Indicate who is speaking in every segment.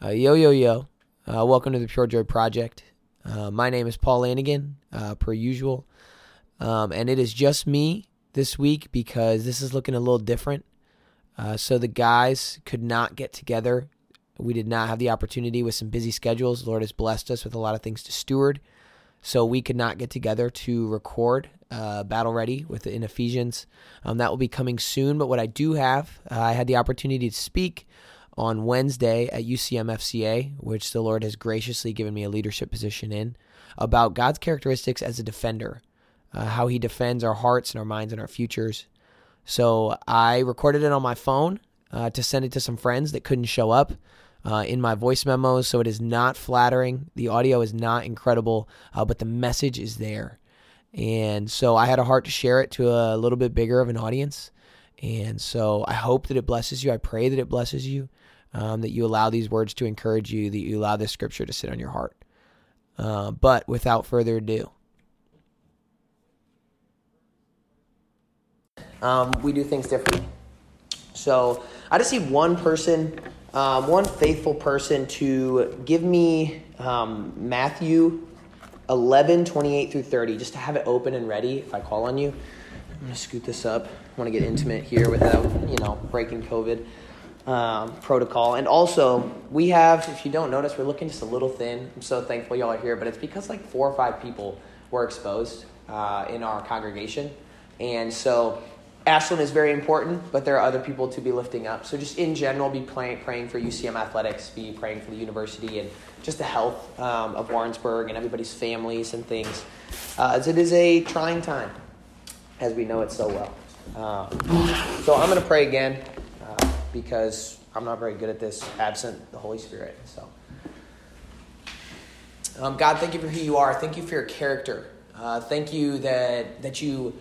Speaker 1: Uh, yo, yo, yo. Uh, welcome to the Pure Joy Project. Uh, my name is Paul Lanigan, uh, per usual. Um, and it is just me this week because this is looking a little different. Uh, so the guys could not get together. We did not have the opportunity with some busy schedules. The Lord has blessed us with a lot of things to steward. So we could not get together to record uh, Battle Ready with in Ephesians. Um, that will be coming soon. But what I do have, uh, I had the opportunity to speak on Wednesday at UCMFCA, which the Lord has graciously given me a leadership position in, about God's characteristics as a defender, uh, how He defends our hearts and our minds and our futures. So I recorded it on my phone uh, to send it to some friends that couldn't show up. Uh, in my voice memos, so it is not flattering. The audio is not incredible, uh, but the message is there. And so I had a heart to share it to a little bit bigger of an audience. And so I hope that it blesses you. I pray that it blesses you, um, that you allow these words to encourage you, that you allow this scripture to sit on your heart. Uh, but without further ado, um, we do things differently. So I just need one person, um, one faithful person to give me um, Matthew 11, 28 through 30, just to have it open and ready if I call on you. I'm to scoot this up. I want to get intimate here without, you know, breaking COVID um, protocol. And also, we have, if you don't notice, we're looking just a little thin. I'm so thankful y'all are here, but it's because like four or five people were exposed uh, in our congregation. And so Ashland is very important, but there are other people to be lifting up. So just in general, be praying, praying for UCM athletics, be praying for the university, and just the health um, of Warrensburg and everybody's families and things, uh, as it is a trying time, as we know it so well. Um, so I'm going to pray again uh, because I'm not very good at this, absent the Holy Spirit. So, um, God, thank you for who you are. Thank you for your character. Uh, thank you that that you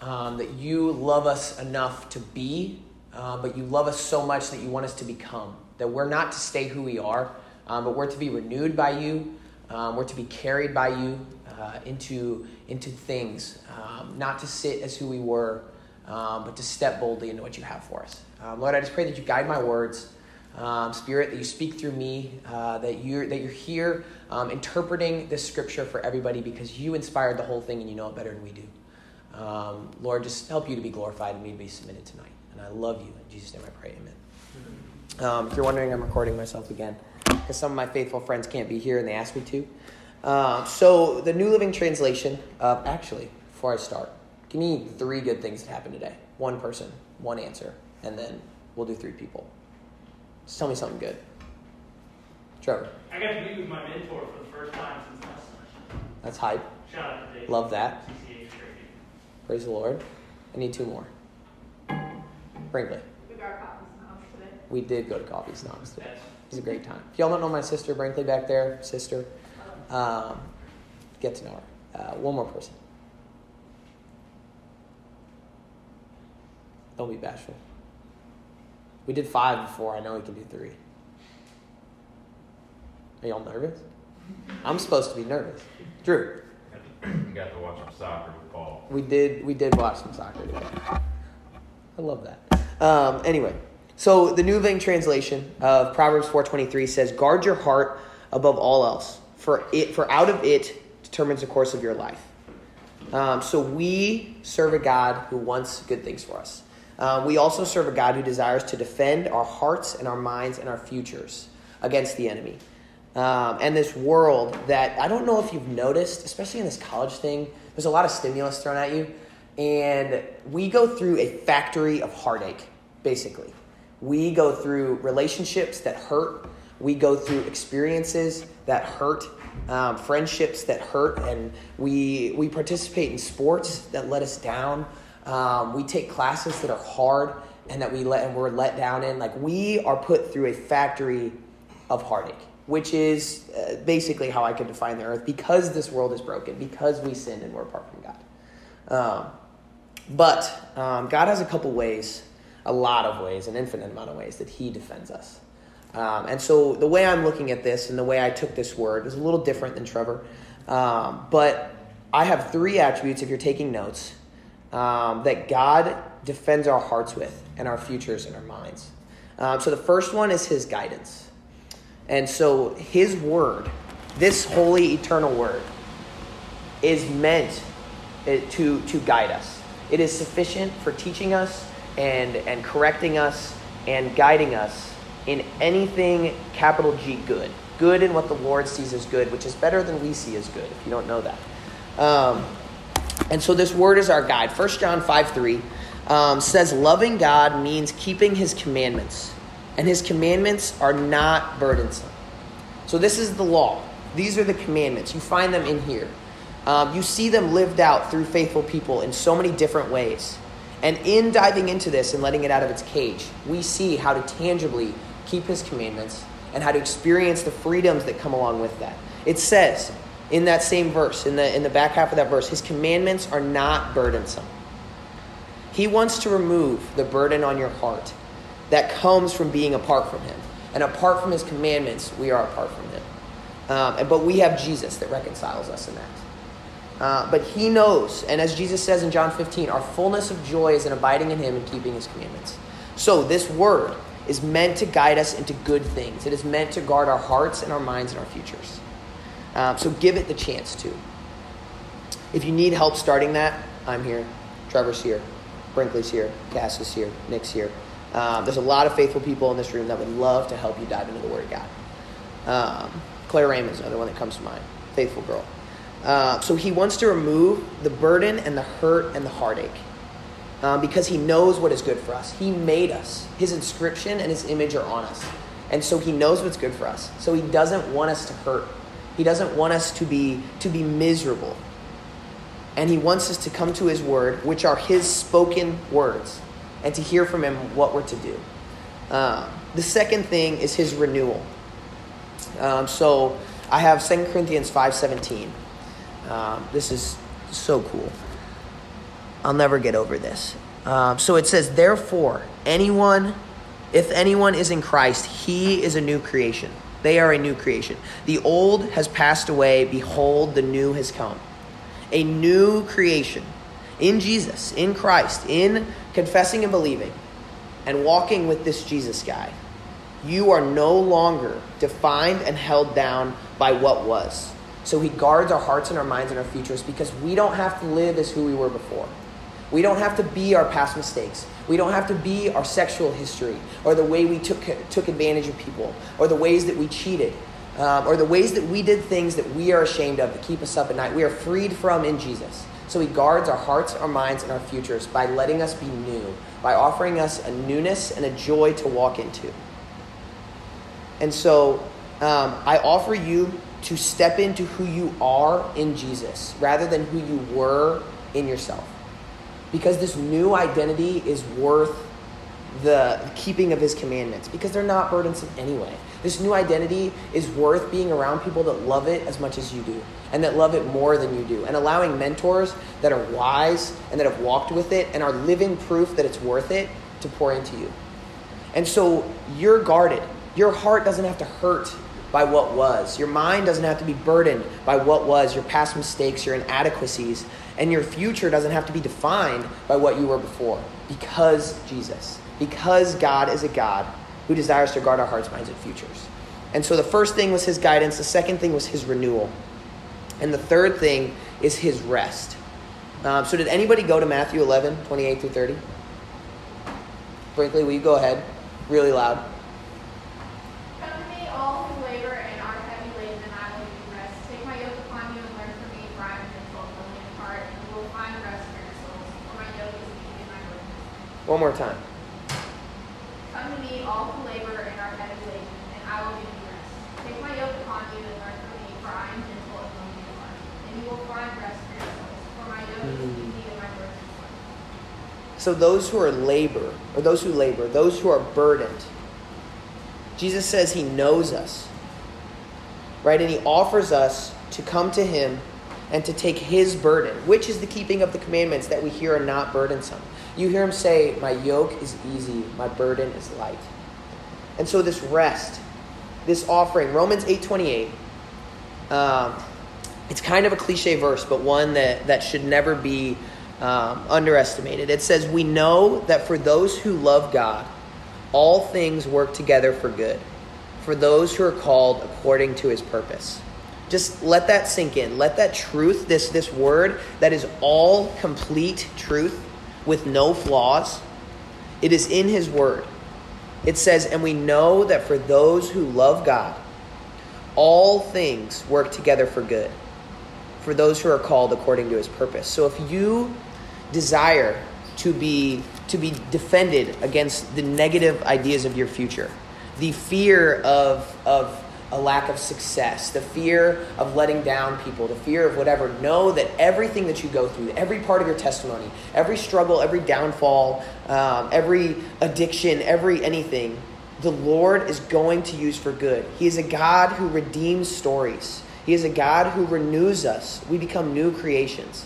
Speaker 1: um, that you love us enough to be, uh, but you love us so much that you want us to become. That we're not to stay who we are, um, but we're to be renewed by you. Um, we're to be carried by you uh, into into things, um, not to sit as who we were, um, but to step boldly into what you have for us. Um, Lord, I just pray that you guide my words. Um, Spirit, that you speak through me, uh, that you're that you're here um, interpreting this scripture for everybody because you inspired the whole thing and you know it better than we do. Um, Lord, just help you to be glorified and me to be submitted tonight. And I love you. In Jesus' name I pray, amen. If you're wondering, I'm recording myself again because some of my faithful friends can't be here and they asked me to. Uh, so, the New Living Translation, uh, actually, before I start, give me three good things that happened today. One person, one answer, and then we'll do three people. Just tell me something good. Trevor.
Speaker 2: I got to meet with my mentor for the first time since last semester.
Speaker 1: That's hype.
Speaker 2: Shout out to Dave.
Speaker 1: Love that.
Speaker 2: CCH.
Speaker 1: Praise the Lord. I need two more. Brinkley.
Speaker 3: We got coffee snobs today.
Speaker 1: We did go to Coffee Snobs today. It was a great time. If y'all don't know my sister Brinkley back there, sister, um, get to know her. Uh, one more person. Don't be bashful. We did five before. I know we can do three. Are y'all nervous? I'm supposed to be nervous. Drew,
Speaker 4: You got to watch some soccer with Paul.
Speaker 1: we did we did watch some soccer today. I love that. Um, anyway, so the New Living Translation of Proverbs 4:23 says, "Guard your heart above all else, for it for out of it determines the course of your life." Um, so we serve a God who wants good things for us. Uh, we also serve a God who desires to defend our hearts and our minds and our futures against the enemy. Um, and this world that I don't know if you've noticed, especially in this college thing, there's a lot of stimulus thrown at you. And we go through a factory of heartache, basically. We go through relationships that hurt. We go through experiences that hurt, um, friendships that hurt, and we, we participate in sports that let us down. Um, we take classes that are hard and that we let and we're let down in. Like we are put through a factory of heartache, which is uh, basically how I could define the earth because this world is broken, because we sinned and we're apart from God. Um, but um, God has a couple ways, a lot of ways, an infinite amount of ways that He defends us. Um, and so the way I'm looking at this and the way I took this word is a little different than Trevor. Um, but I have three attributes, if you're taking notes, um, that God defends our hearts with and our futures and our minds. Um, so the first one is His guidance. And so his word, this holy eternal word, is meant eh, to, to guide us. It is sufficient for teaching us and, and correcting us and guiding us in anything capital G good. Good in what the Lord sees as good, which is better than we see as good, if you don't know that. Um, and so this word is our guide. 1 John 5 3 um, says, Loving God means keeping his commandments, and his commandments are not burdensome. So this is the law. These are the commandments. You find them in here. Um, you see them lived out through faithful people in so many different ways. And in diving into this and letting it out of its cage, we see how to tangibly keep his commandments and how to experience the freedoms that come along with that. It says in that same verse, in the, in the back half of that verse, his commandments are not burdensome. He wants to remove the burden on your heart that comes from being apart from him. And apart from his commandments, we are apart from him. Um, but we have Jesus that reconciles us in that. Uh, but he knows, and as Jesus says in John 15, our fullness of joy is in abiding in him and keeping his commandments. So this word is meant to guide us into good things. It is meant to guard our hearts and our minds and our futures. Um, so give it the chance to. If you need help starting that, I'm here. Trevor's here. Brinkley's here. Cass is here. Nick's here. Um, there's a lot of faithful people in this room that would love to help you dive into the Word of God. Um, Claire Raymond's another one that comes to mind. Faithful girl. Uh, so he wants to remove the burden and the hurt and the heartache um, because he knows what is good for us. He made us. His inscription and his image are on us. And so he knows what's good for us. So he doesn't want us to hurt. He doesn't want us to be, to be miserable. And he wants us to come to his word, which are his spoken words, and to hear from him what we're to do. Uh, the second thing is his renewal. Um, so I have 2 Corinthians 5.17. Um, this is so cool. I'll never get over this. Um, so it says, Therefore, anyone, if anyone is in Christ, he is a new creation. They are a new creation. The old has passed away. Behold, the new has come. A new creation in Jesus, in Christ, in confessing and believing, and walking with this Jesus guy. You are no longer defined and held down by what was. So he guards our hearts and our minds and our futures because we don't have to live as who we were before. We don't have to be our past mistakes. We don't have to be our sexual history or the way we took, took advantage of people or the ways that we cheated um, or the ways that we did things that we are ashamed of to keep us up at night. We are freed from in Jesus. So he guards our hearts, our minds, and our futures by letting us be new, by offering us a newness and a joy to walk into. And so um, I offer you to step into who you are in Jesus rather than who you were in yourself. Because this new identity is worth the keeping of his commandments because they're not burdensome anyway. This new identity is worth being around people that love it as much as you do and that love it more than you do and allowing mentors that are wise and that have walked with it and are living proof that it's worth it to pour into you. And so you're guarded. Your heart doesn't have to hurt by what was. Your mind doesn't have to be burdened by what was, your past mistakes, your inadequacies, and your future doesn't have to be defined by what you were before because Jesus, because God is a God who desires to guard our hearts, minds, and futures. And so the first thing was his guidance, the second thing was his renewal, and the third thing is his rest. Um, so, did anybody go to Matthew 11, 28 through 30? Brinkley, will you go ahead really loud?
Speaker 3: Come to me, all who labor and are heavy laden, and I will give you rest. Take my yoke upon you and learn from me, for I am gentle and lowly in heart, and you will find rest for your souls. For my yoke is easy and my burden is light.
Speaker 1: One more time.
Speaker 3: Come to me, all who labor and are heavy laden, and I will give you rest. Take my yoke upon you and learn from me, for I am gentle and lowly in heart, and you will find rest for your souls. For my yoke is hmm. easy and my burden is light.
Speaker 1: So those who are labor, or those who labor, those who are burdened, Jesus says he knows us. Right? And he offers us to come to him and to take his burden, which is the keeping of the commandments that we hear are not burdensome. You hear him say, My yoke is easy, my burden is light. And so this rest, this offering, Romans 8:28, um, it's kind of a cliche verse, but one that, that should never be um, underestimated. It says, We know that for those who love God, all things work together for good, for those who are called according to his purpose. Just let that sink in. Let that truth, this, this word that is all complete truth with no flaws, it is in his word. It says, And we know that for those who love God, all things work together for good, for those who are called according to his purpose. So if you desire to be to be defended against the negative ideas of your future, the fear of of a lack of success, the fear of letting down people, the fear of whatever, know that everything that you go through, every part of your testimony, every struggle, every downfall, um, every addiction, every anything, the Lord is going to use for good. He is a God who redeems stories, He is a God who renews us. We become new creations.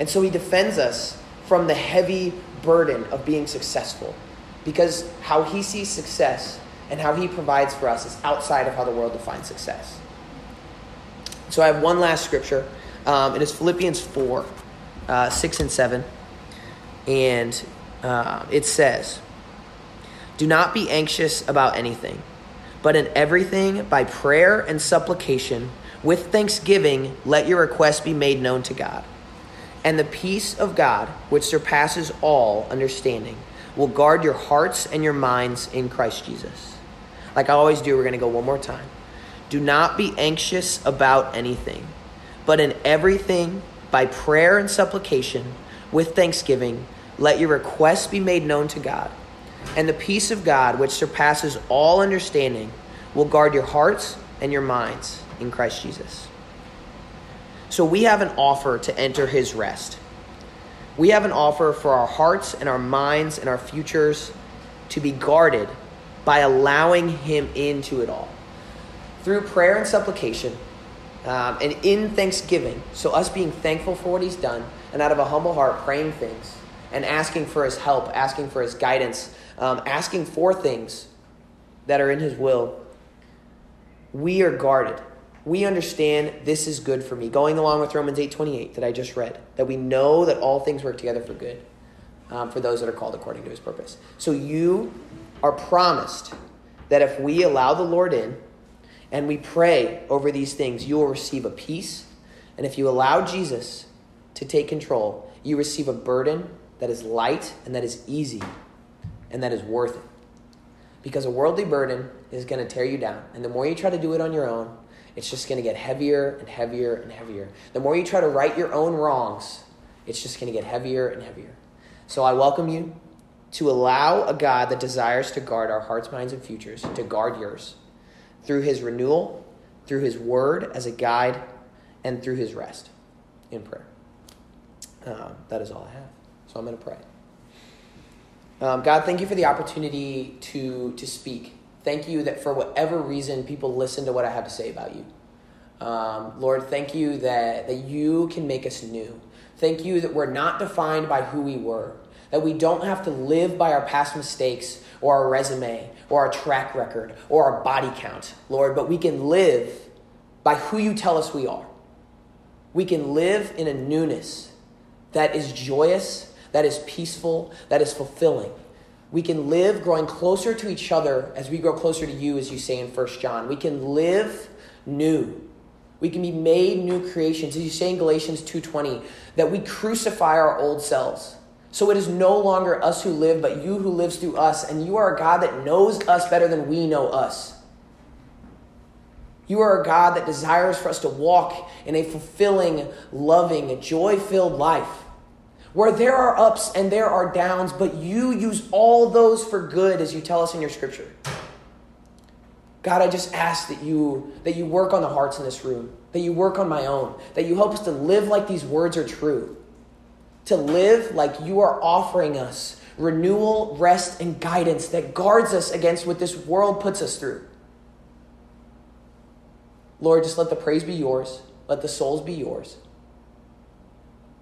Speaker 1: And so He defends us from the heavy burden of being successful because how He sees success and how he provides for us is outside of how the world defines success. So I have one last scripture. Um, it is Philippians 4, uh, 6 and 7. And uh, it says, Do not be anxious about anything, but in everything, by prayer and supplication, with thanksgiving, let your requests be made known to God. And the peace of God, which surpasses all understanding, will guard your hearts and your minds in Christ Jesus. Like I always do, we're going to go one more time. Do not be anxious about anything, but in everything, by prayer and supplication, with thanksgiving, let your requests be made known to God. And the peace of God, which surpasses all understanding, will guard your hearts and your minds in Christ Jesus. So we have an offer to enter his rest. We have an offer for our hearts and our minds and our futures to be guarded by allowing him into it all. Through prayer and supplication um, and in thanksgiving, so us being thankful for what he's done and out of a humble heart praying things and asking for his help, asking for his guidance, um, asking for things that are in his will, we are guarded. We understand this is good for me. Going along with Romans 8:28 that I just read, that we know that all things work together for good um, for those that are called according to his purpose. So you are promised that if we allow the Lord in and we pray over these things, you will receive a peace. And if you allow Jesus to take control, you receive a burden that is light and that is easy and that is worth it. Because a worldly burden is going to tear you down. And the more you try to do it on your own, it's just going to get heavier and heavier and heavier. The more you try to right your own wrongs, it's just going to get heavier and heavier. So I welcome you to allow a God that desires to guard our hearts, minds, and futures to guard yours through his renewal, through his word as a guide, and through his rest in prayer. Um, that is all I have. So I'm going to pray. Um, God, thank you for the opportunity to, to speak. Thank you that for whatever reason people listen to what I have to say about you. Um, Lord, thank you that, that you can make us new. Thank you that we're not defined by who we were, that we don't have to live by our past mistakes or our resume or our track record or our body count, Lord, but we can live by who you tell us we are. We can live in a newness that is joyous, that is peaceful, that is fulfilling. We can live growing closer to each other as we grow closer to you, as you say in 1 John. We can live new. We can be made new creations, as you say in Galatians 2:20, that we crucify our old selves. So it is no longer us who live, but you who lives through us, and you are a God that knows us better than we know us. You are a God that desires for us to walk in a fulfilling, loving, joy filled life where there are ups and there are downs, but you use all those for good as you tell us in your scripture. God, I just ask that you that you work on the hearts in this room, that you work on my own, that you help us to live like these words are true. To live like you are offering us renewal, rest, and guidance that guards us against what this world puts us through. Lord, just let the praise be yours. Let the souls be yours.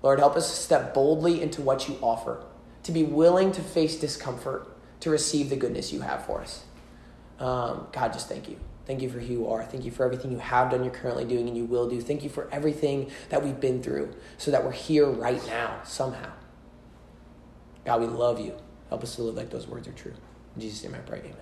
Speaker 1: Lord, help us step boldly into what you offer, to be willing to face discomfort, to receive the goodness you have for us. Um, God, just thank you. Thank you for who you are. Thank you for everything you have done, you're currently doing, and you will do. Thank you for everything that we've been through so that we're here right now, somehow. God, we love you. Help us to live like those words are true. In Jesus' name I pray, amen.